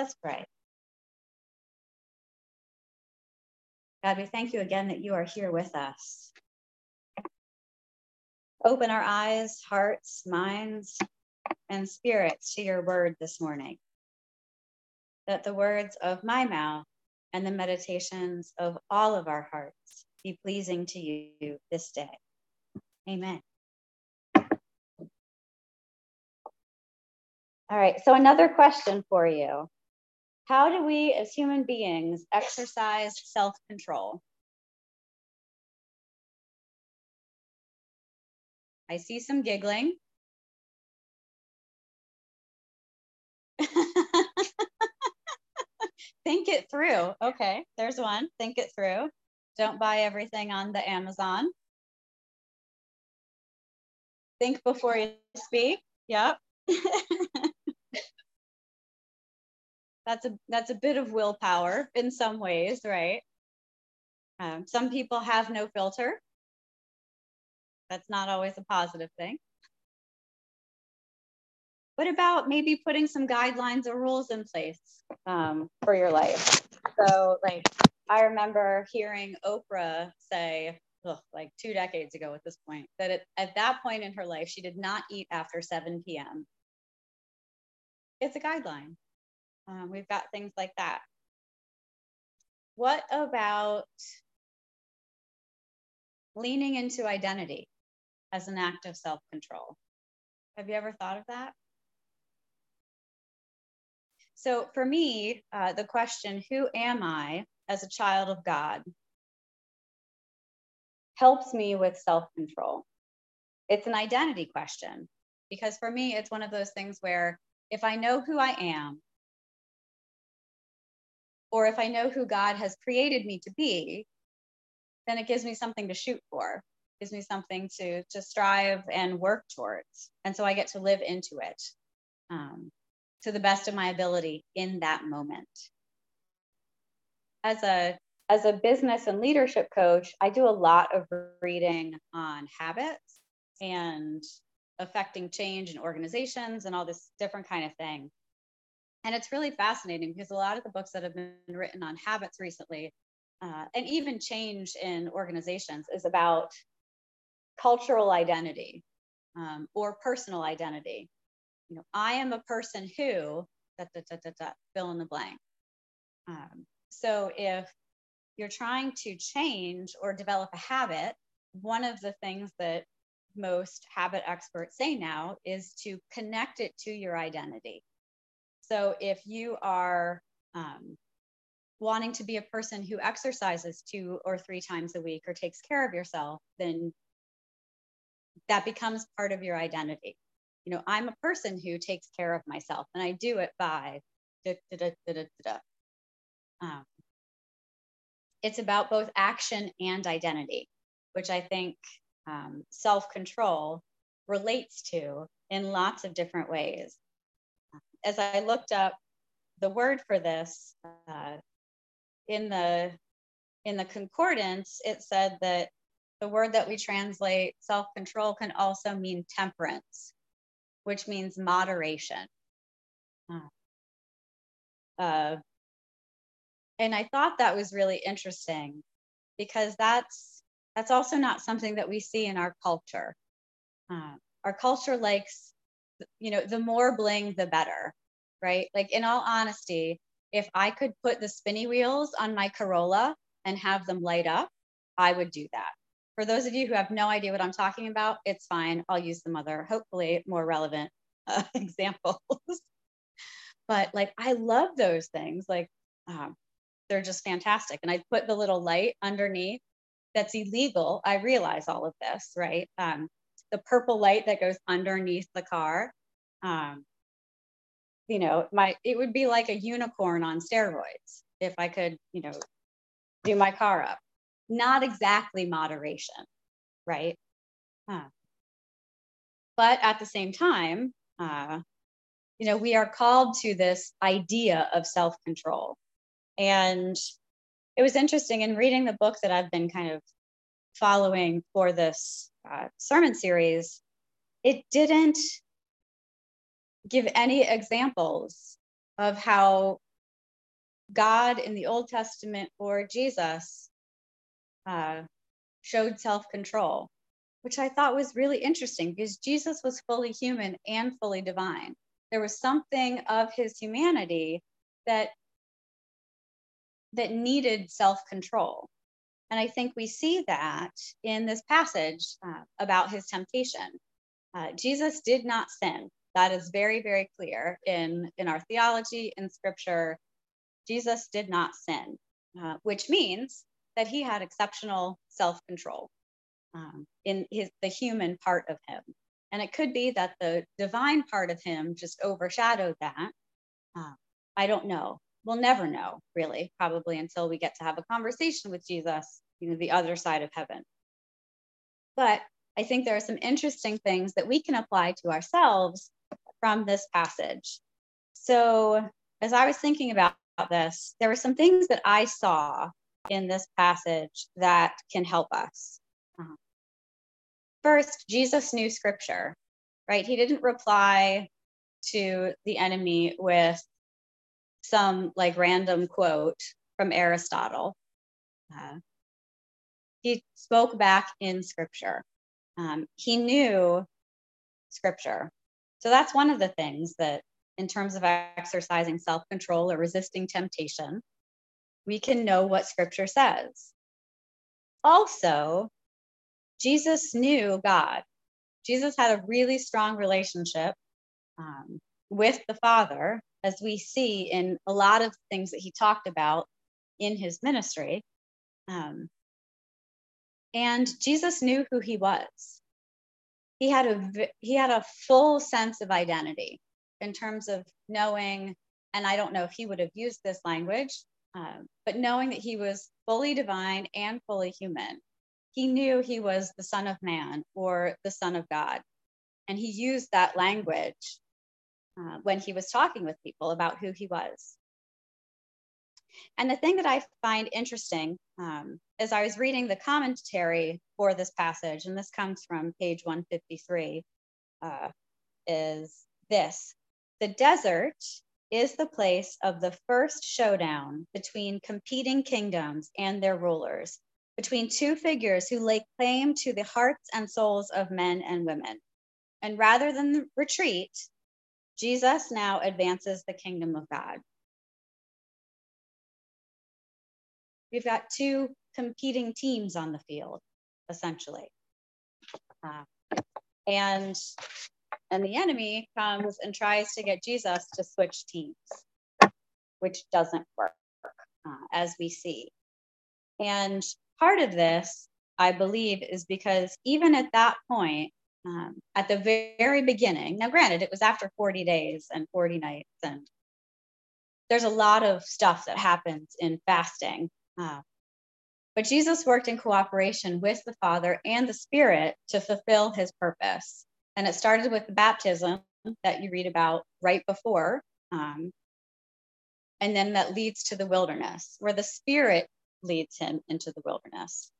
Let's pray. God, we thank you again that you are here with us. Open our eyes, hearts, minds, and spirits to your word this morning. That the words of my mouth and the meditations of all of our hearts be pleasing to you this day. Amen. All right, so another question for you. How do we as human beings exercise self control? I see some giggling. Think it through. Okay, there's one. Think it through. Don't buy everything on the Amazon. Think before you speak. Yep. that's a that's a bit of willpower in some ways, right? Um, some people have no filter. That's not always a positive thing. What about maybe putting some guidelines or rules in place um, for your life? So, like, I remember hearing Oprah say, ugh, like two decades ago at this point, that at that point in her life, she did not eat after 7 p.m. It's a guideline. Um, we've got things like that. What about leaning into identity as an act of self control? Have you ever thought of that? So, for me, uh, the question, who am I as a child of God, helps me with self control. It's an identity question because for me, it's one of those things where if I know who I am, or if I know who God has created me to be, then it gives me something to shoot for, gives me something to, to strive and work towards. And so I get to live into it um, to the best of my ability in that moment. As a as a business and leadership coach, I do a lot of reading on habits and affecting change in organizations and all this different kind of thing. And it's really fascinating because a lot of the books that have been written on habits recently, uh, and even change in organizations, is about cultural identity um, or personal identity. You know, I am a person who, da, da, da, fill in the blank. Um, so if you're trying to change or develop a habit, one of the things that most habit experts say now is to connect it to your identity. So if you are um, wanting to be a person who exercises two or three times a week or takes care of yourself, then that becomes part of your identity. You know, I'm a person who takes care of myself and I do it by da, da, da, um, it's about both action and identity, which I think um, self control relates to in lots of different ways as I looked up the word for this uh, in the in the concordance, it said that the word that we translate self-control can also mean temperance, which means moderation. Uh, and I thought that was really interesting because that's that's also not something that we see in our culture. Uh, our culture likes you know, the more bling, the better, right? Like, in all honesty, if I could put the spinny wheels on my Corolla and have them light up, I would do that. For those of you who have no idea what I'm talking about, it's fine. I'll use some other, hopefully, more relevant uh, examples. but like, I love those things. Like, um, they're just fantastic. And I put the little light underneath that's illegal. I realize all of this, right? Um, the purple light that goes underneath the car. Um, you know, my it would be like a unicorn on steroids if I could, you know, do my car up. Not exactly moderation, right? Huh. But at the same time, uh, you know, we are called to this idea of self control. And it was interesting in reading the book that I've been kind of following for this uh, sermon series, it didn't give any examples of how God in the Old Testament or Jesus uh, showed self control, which I thought was really interesting because Jesus was fully human and fully divine. There was something of his humanity that that needed self control. And I think we see that in this passage uh, about his temptation. Uh, Jesus did not sin. That is very, very clear in, in our theology, in scripture. Jesus did not sin, uh, which means that he had exceptional self control um, in his, the human part of him. And it could be that the divine part of him just overshadowed that. Uh, I don't know. We'll never know, really, probably until we get to have a conversation with Jesus, you know, the other side of heaven. But I think there are some interesting things that we can apply to ourselves from this passage. So, as I was thinking about this, there were some things that I saw in this passage that can help us. Uh-huh. First, Jesus knew scripture, right? He didn't reply to the enemy with some like random quote from Aristotle. Uh, he spoke back in scripture. Um, he knew scripture. So that's one of the things that, in terms of exercising self control or resisting temptation, we can know what scripture says. Also, Jesus knew God. Jesus had a really strong relationship um, with the Father, as we see in a lot of things that he talked about in his ministry. Um, and Jesus knew who he was. He had a he had a full sense of identity in terms of knowing, and I don't know if he would have used this language, um, but knowing that he was fully divine and fully human. He knew he was the Son of Man or the Son of God, and he used that language uh, when he was talking with people about who he was. And the thing that I find interesting um, as I was reading the commentary for this passage, and this comes from page 153, uh, is this The desert is the place of the first showdown between competing kingdoms and their rulers, between two figures who lay claim to the hearts and souls of men and women. And rather than retreat, Jesus now advances the kingdom of God. We've got two competing teams on the field, essentially. Uh, and and the enemy comes and tries to get Jesus to switch teams, which doesn't work, uh, as we see. And part of this, I believe, is because even at that point, um, at the very beginning. Now, granted, it was after 40 days and 40 nights, and there's a lot of stuff that happens in fasting. Uh, but Jesus worked in cooperation with the Father and the Spirit to fulfill his purpose. And it started with the baptism that you read about right before. Um, and then that leads to the wilderness, where the Spirit leads him into the wilderness.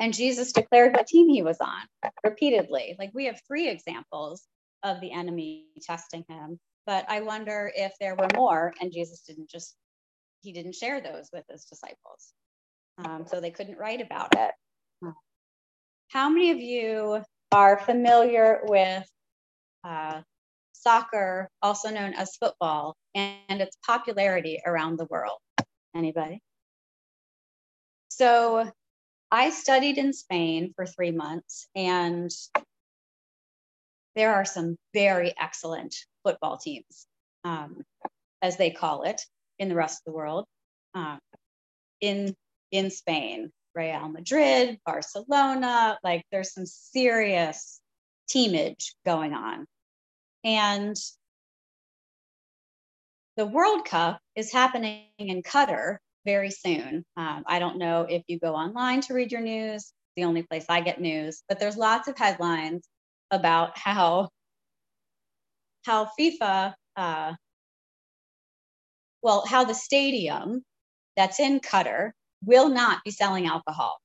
And Jesus declared what team he was on repeatedly. Like we have three examples of the enemy testing him, but I wonder if there were more and Jesus didn't just, he didn't share those with his disciples. Um, so they couldn't write about it. How many of you are familiar with uh, soccer, also known as football, and its popularity around the world? Anybody? So I studied in Spain for three months, and there are some very excellent football teams, um, as they call it in the rest of the world. Uh, in in Spain, Real Madrid, Barcelona, like there's some serious teamage going on. And the World Cup is happening in Qatar very soon. Um, I don't know if you go online to read your news, the only place I get news, but there's lots of headlines about how how FIFA, uh, well, how the stadium that's in Qatar will not be selling alcohol.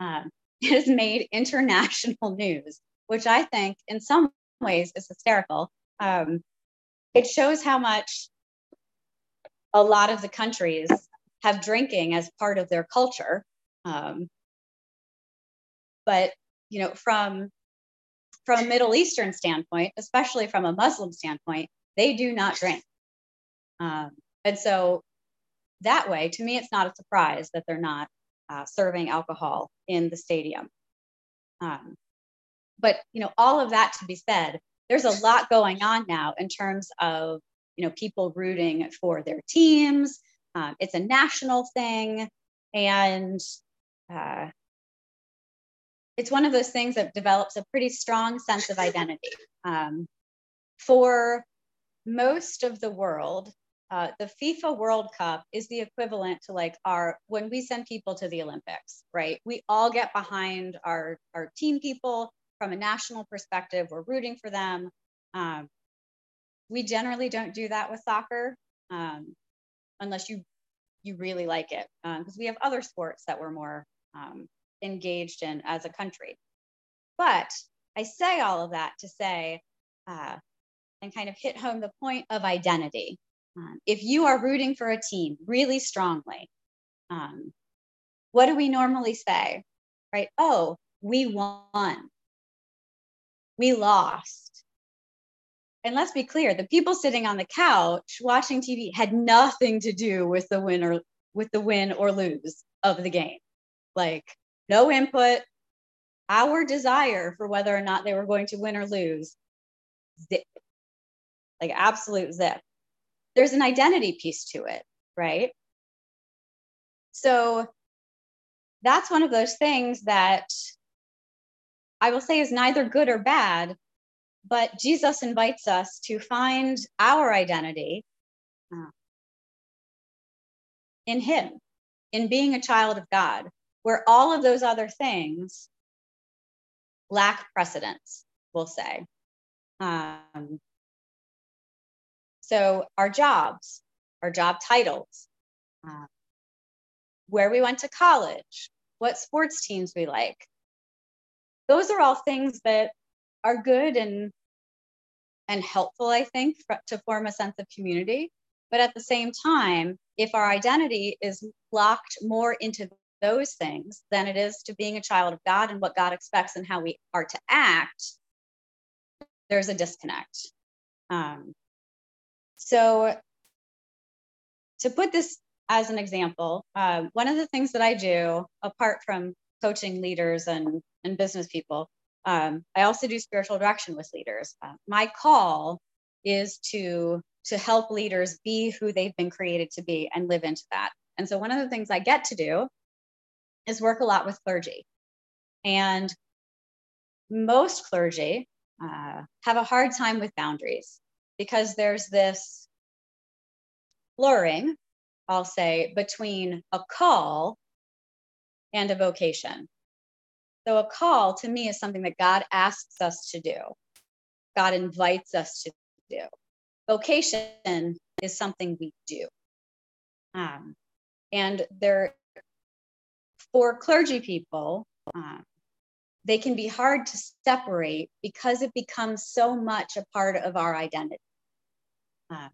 Um, it has made international news, which I think in some ways is hysterical. Um, it shows how much a lot of the countries have drinking as part of their culture. Um, but you know, from from a Middle Eastern standpoint, especially from a Muslim standpoint, they do not drink. Um, and so that way, to me, it's not a surprise that they're not uh, serving alcohol in the stadium. Um, but you know, all of that to be said, there's a lot going on now in terms of you know people rooting for their teams. Um, it's a national thing, and uh, it's one of those things that develops a pretty strong sense of identity. Um, for most of the world, uh, the FIFA World Cup is the equivalent to like our when we send people to the Olympics, right? We all get behind our our team people from a national perspective. We're rooting for them. Um, we generally don't do that with soccer um, unless you you really like it, because um, we have other sports that we're more um, engaged in as a country. But I say all of that to say uh, and kind of hit home the point of identity um, if you are rooting for a team really strongly, um, what do we normally say? Right? Oh, we won. We lost. And let's be clear, the people sitting on the couch watching TV had nothing to do with the win or with the win or lose of the game. Like no input. Our desire for whether or not they were going to win or lose, zip. Like absolute zip there's an identity piece to it, right? So that's one of those things that I will say is neither good or bad, but Jesus invites us to find our identity uh, in Him, in being a child of God, where all of those other things lack precedence, we'll say. Um, so our jobs, our job titles, uh, where we went to college, what sports teams we like. Those are all things that are good and and helpful, I think, for, to form a sense of community. But at the same time, if our identity is locked more into those things than it is to being a child of God and what God expects and how we are to act, there's a disconnect. Um, so, to put this as an example, uh, one of the things that I do, apart from coaching leaders and, and business people, um, I also do spiritual direction with leaders. Uh, my call is to to help leaders be who they've been created to be and live into that. And so one of the things I get to do is work a lot with clergy. And most clergy uh, have a hard time with boundaries because there's this blurring, I'll say, between a call and a vocation. So a call to me is something that God asks us to do. God invites us to do. Vocation is something we do. Um, and there, for clergy people, um, they can be hard to separate because it becomes so much a part of our identity. Um,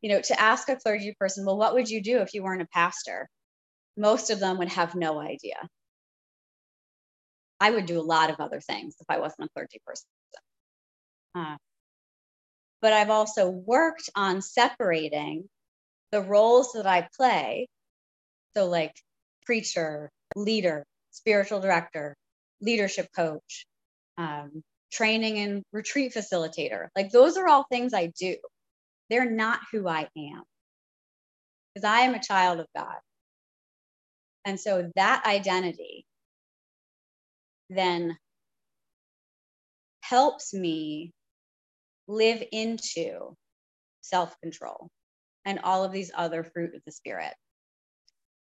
you know, to ask a clergy person, well, what would you do if you weren't a pastor? Most of them would have no idea. I would do a lot of other things if I wasn't a clergy person. Uh, but I've also worked on separating the roles that I play. So, like preacher, leader, spiritual director, leadership coach, um, training and retreat facilitator. Like, those are all things I do. They're not who I am because I am a child of God. And so that identity then helps me live into self control and all of these other fruit of the Spirit.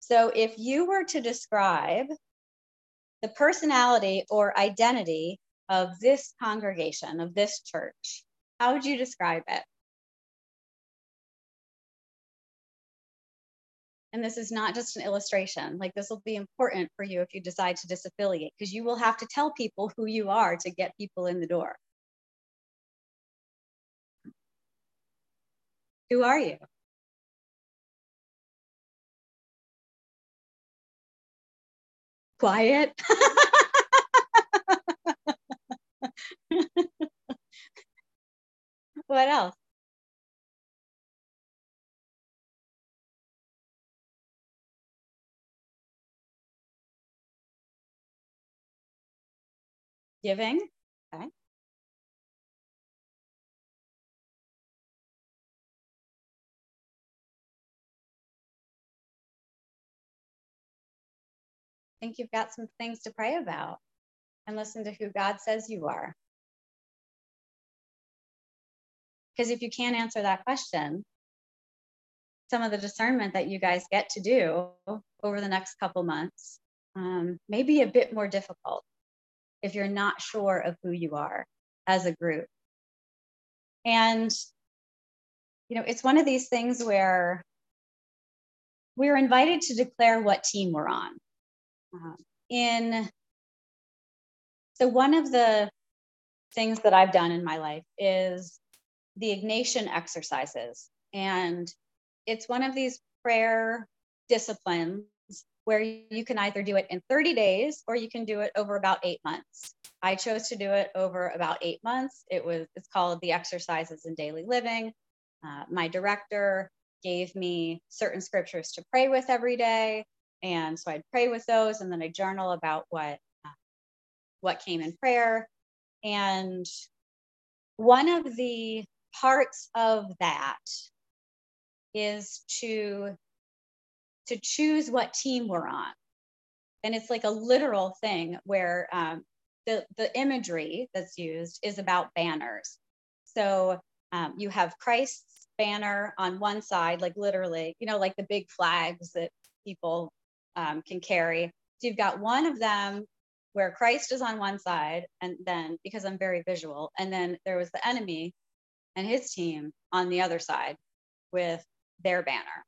So, if you were to describe the personality or identity of this congregation, of this church, how would you describe it? and this is not just an illustration, like this will be important for you if you decide to disaffiliate, because you will have to tell people who you are to get people in the door. Who are you? Quiet. what else? Giving. Okay. I think you've got some things to pray about and listen to who God says you are. Because if you can't answer that question, some of the discernment that you guys get to do over the next couple months um, may be a bit more difficult if you're not sure of who you are as a group. And, you know, it's one of these things where we're invited to declare what team we're on. Uh, in so one of the things that I've done in my life is the Ignatian exercises. And it's one of these prayer disciplines where you can either do it in 30 days or you can do it over about eight months. I chose to do it over about eight months. It was it's called the exercises in daily living. Uh, my director gave me certain scriptures to pray with every day, and so I'd pray with those, and then I journal about what uh, what came in prayer. And one of the parts of that is to to choose what team we're on. And it's like a literal thing where um, the, the imagery that's used is about banners. So um, you have Christ's banner on one side, like literally, you know, like the big flags that people um, can carry. So you've got one of them where Christ is on one side, and then because I'm very visual, and then there was the enemy and his team on the other side with their banner.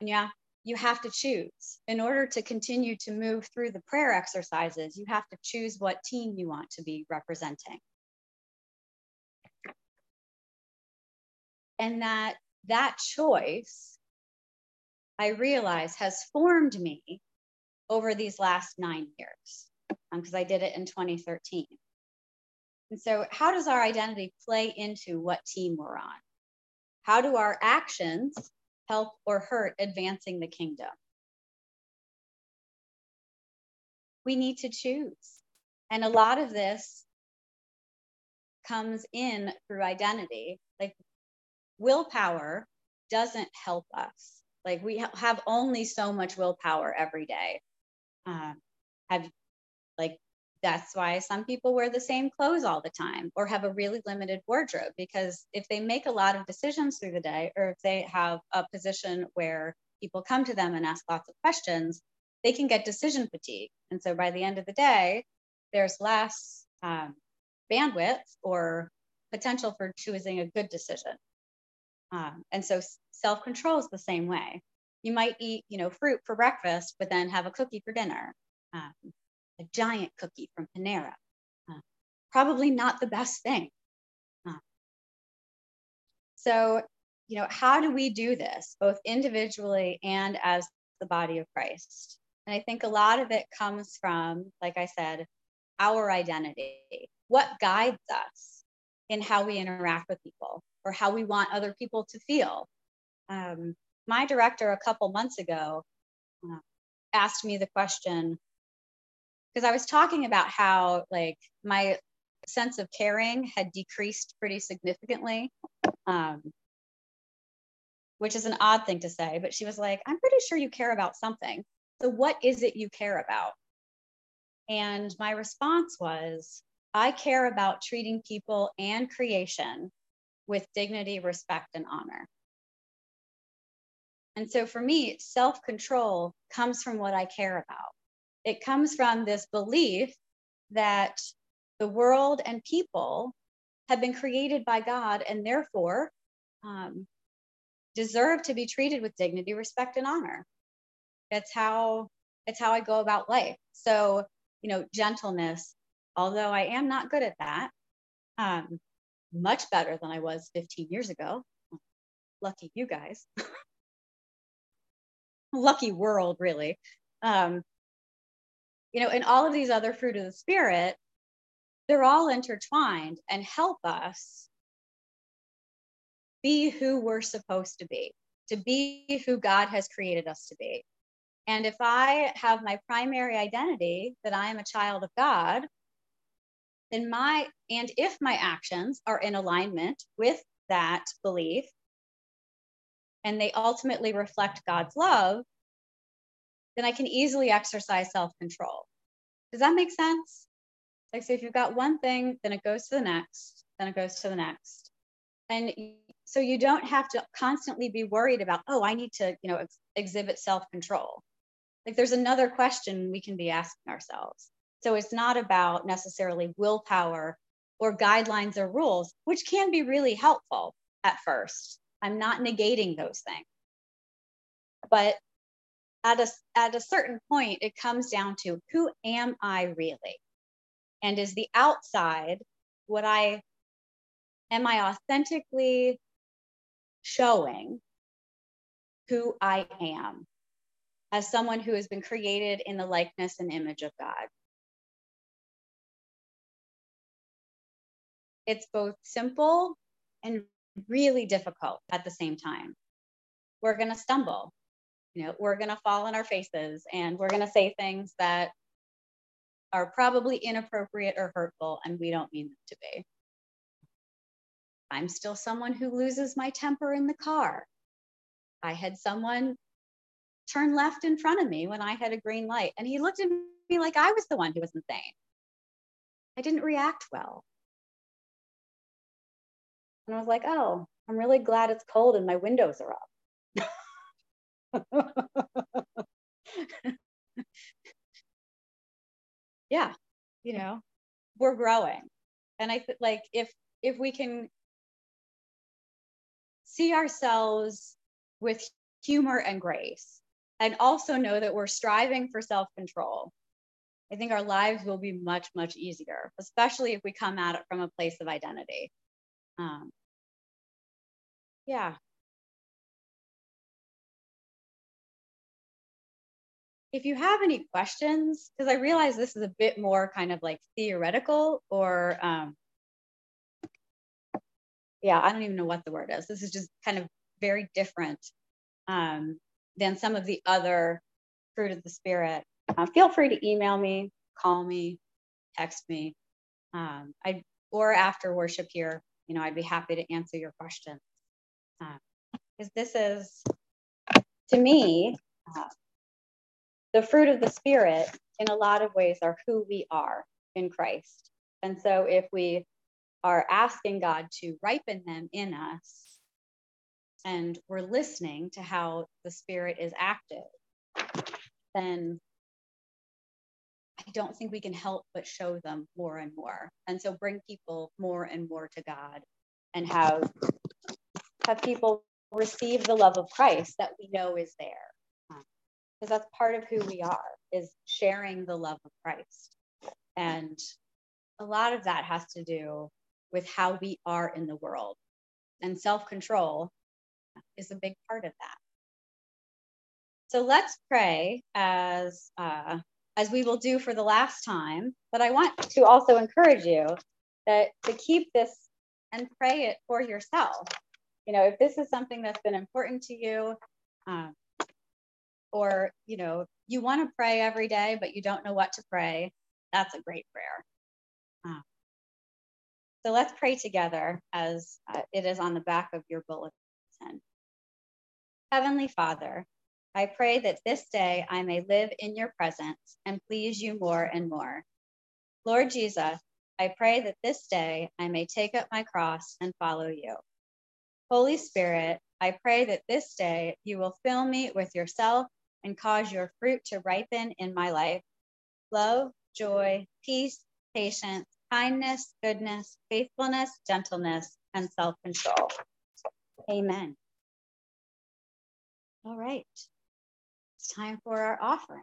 Yeah, you have to choose. In order to continue to move through the prayer exercises, you have to choose what team you want to be representing. And that that choice, I realize, has formed me over these last nine years because um, I did it in 2013. And so, how does our identity play into what team we're on? How do our actions help or hurt advancing the kingdom. We need to choose. And a lot of this comes in through identity. Like willpower doesn't help us. Like we ha- have only so much willpower every day. Uh, have like that's why some people wear the same clothes all the time or have a really limited wardrobe because if they make a lot of decisions through the day or if they have a position where people come to them and ask lots of questions they can get decision fatigue. And so by the end of the day there's less um, bandwidth or potential for choosing a good decision. Um, and so self-control is the same way. You might eat you know fruit for breakfast but then have a cookie for dinner. Um, a giant cookie from Panera. Uh, probably not the best thing. Uh, so, you know, how do we do this, both individually and as the body of Christ? And I think a lot of it comes from, like I said, our identity. What guides us in how we interact with people or how we want other people to feel? Um, my director a couple months ago uh, asked me the question because I was talking about how like my sense of caring had decreased pretty significantly. Um, which is an odd thing to say, but she was like, I'm pretty sure you care about something. So, what is it you care about? And my response was, I care about treating people and creation with dignity, respect, and honor. And so, for me, self control comes from what I care about it comes from this belief that the world and people have been created by God and therefore um, deserve to be treated with dignity, respect, and honor. That's how it's how I go about life. So, you know, gentleness, although I am not good at that, um, much better than I was 15 years ago. Lucky you guys. Lucky world, really. Um, you know, and all of these other fruit of the spirit, they're all intertwined and help us be who we're supposed to be, to be who God has created us to be. And if I have my primary identity that I am a child of God, then my, and if my actions are in alignment with that belief, and they ultimately reflect God's love, then I can easily exercise self control. Does that make sense? Like, so if you've got one thing, then it goes to the next, then it goes to the next. And so you don't have to constantly be worried about, oh, I need to, you know, ex- exhibit self control. Like, there's another question we can be asking ourselves. So it's not about necessarily willpower or guidelines or rules, which can be really helpful at first. I'm not negating those things. But at a, at a certain point, it comes down to who am I really? And is the outside what I am I authentically showing who I am as someone who has been created in the likeness and image of God? It's both simple and really difficult at the same time. We're going to stumble. You know, we're going to fall on our faces and we're going to say things that are probably inappropriate or hurtful, and we don't mean them to be. I'm still someone who loses my temper in the car. I had someone turn left in front of me when I had a green light, and he looked at me like I was the one who was insane. I didn't react well. And I was like, oh, I'm really glad it's cold and my windows are up. yeah, you know, we're growing. And I think like if if we can see ourselves with humor and grace and also know that we're striving for self-control i think our lives will be much much easier especially if we come at it from a place of identity um, yeah. If you have any questions, because I realize this is a bit more kind of like theoretical or, um, yeah, I don't even know what the word is. This is just kind of very different um, than some of the other fruit of the spirit. Uh, feel free to email me, call me, text me. Um, I or after worship here, you know, I'd be happy to answer your questions because this is, to me, uh, the fruit of the Spirit in a lot of ways are who we are in Christ. And so if we are asking God to ripen them in us, and we're listening to how the Spirit is active, then I don't think we can help but show them more and more. And so bring people more and more to God and have have people receive the love of Christ that we know is there. Because that's part of who we are, is sharing the love of Christ. And a lot of that has to do with how we are in the world. And self control is a big part of that. So let's pray as, uh, as we will do for the last time. But I want to also encourage you that to keep this and pray it for yourself you know, if this is something that's been important to you, um, or, you know, you want to pray every day, but you don't know what to pray, that's a great prayer. Uh, so let's pray together as uh, it is on the back of your bulletin. Heavenly Father, I pray that this day I may live in your presence and please you more and more. Lord Jesus, I pray that this day I may take up my cross and follow you. Holy Spirit, I pray that this day you will fill me with yourself and cause your fruit to ripen in my life love, joy, peace, patience, kindness, goodness, faithfulness, gentleness, and self control. Amen. All right, it's time for our offering.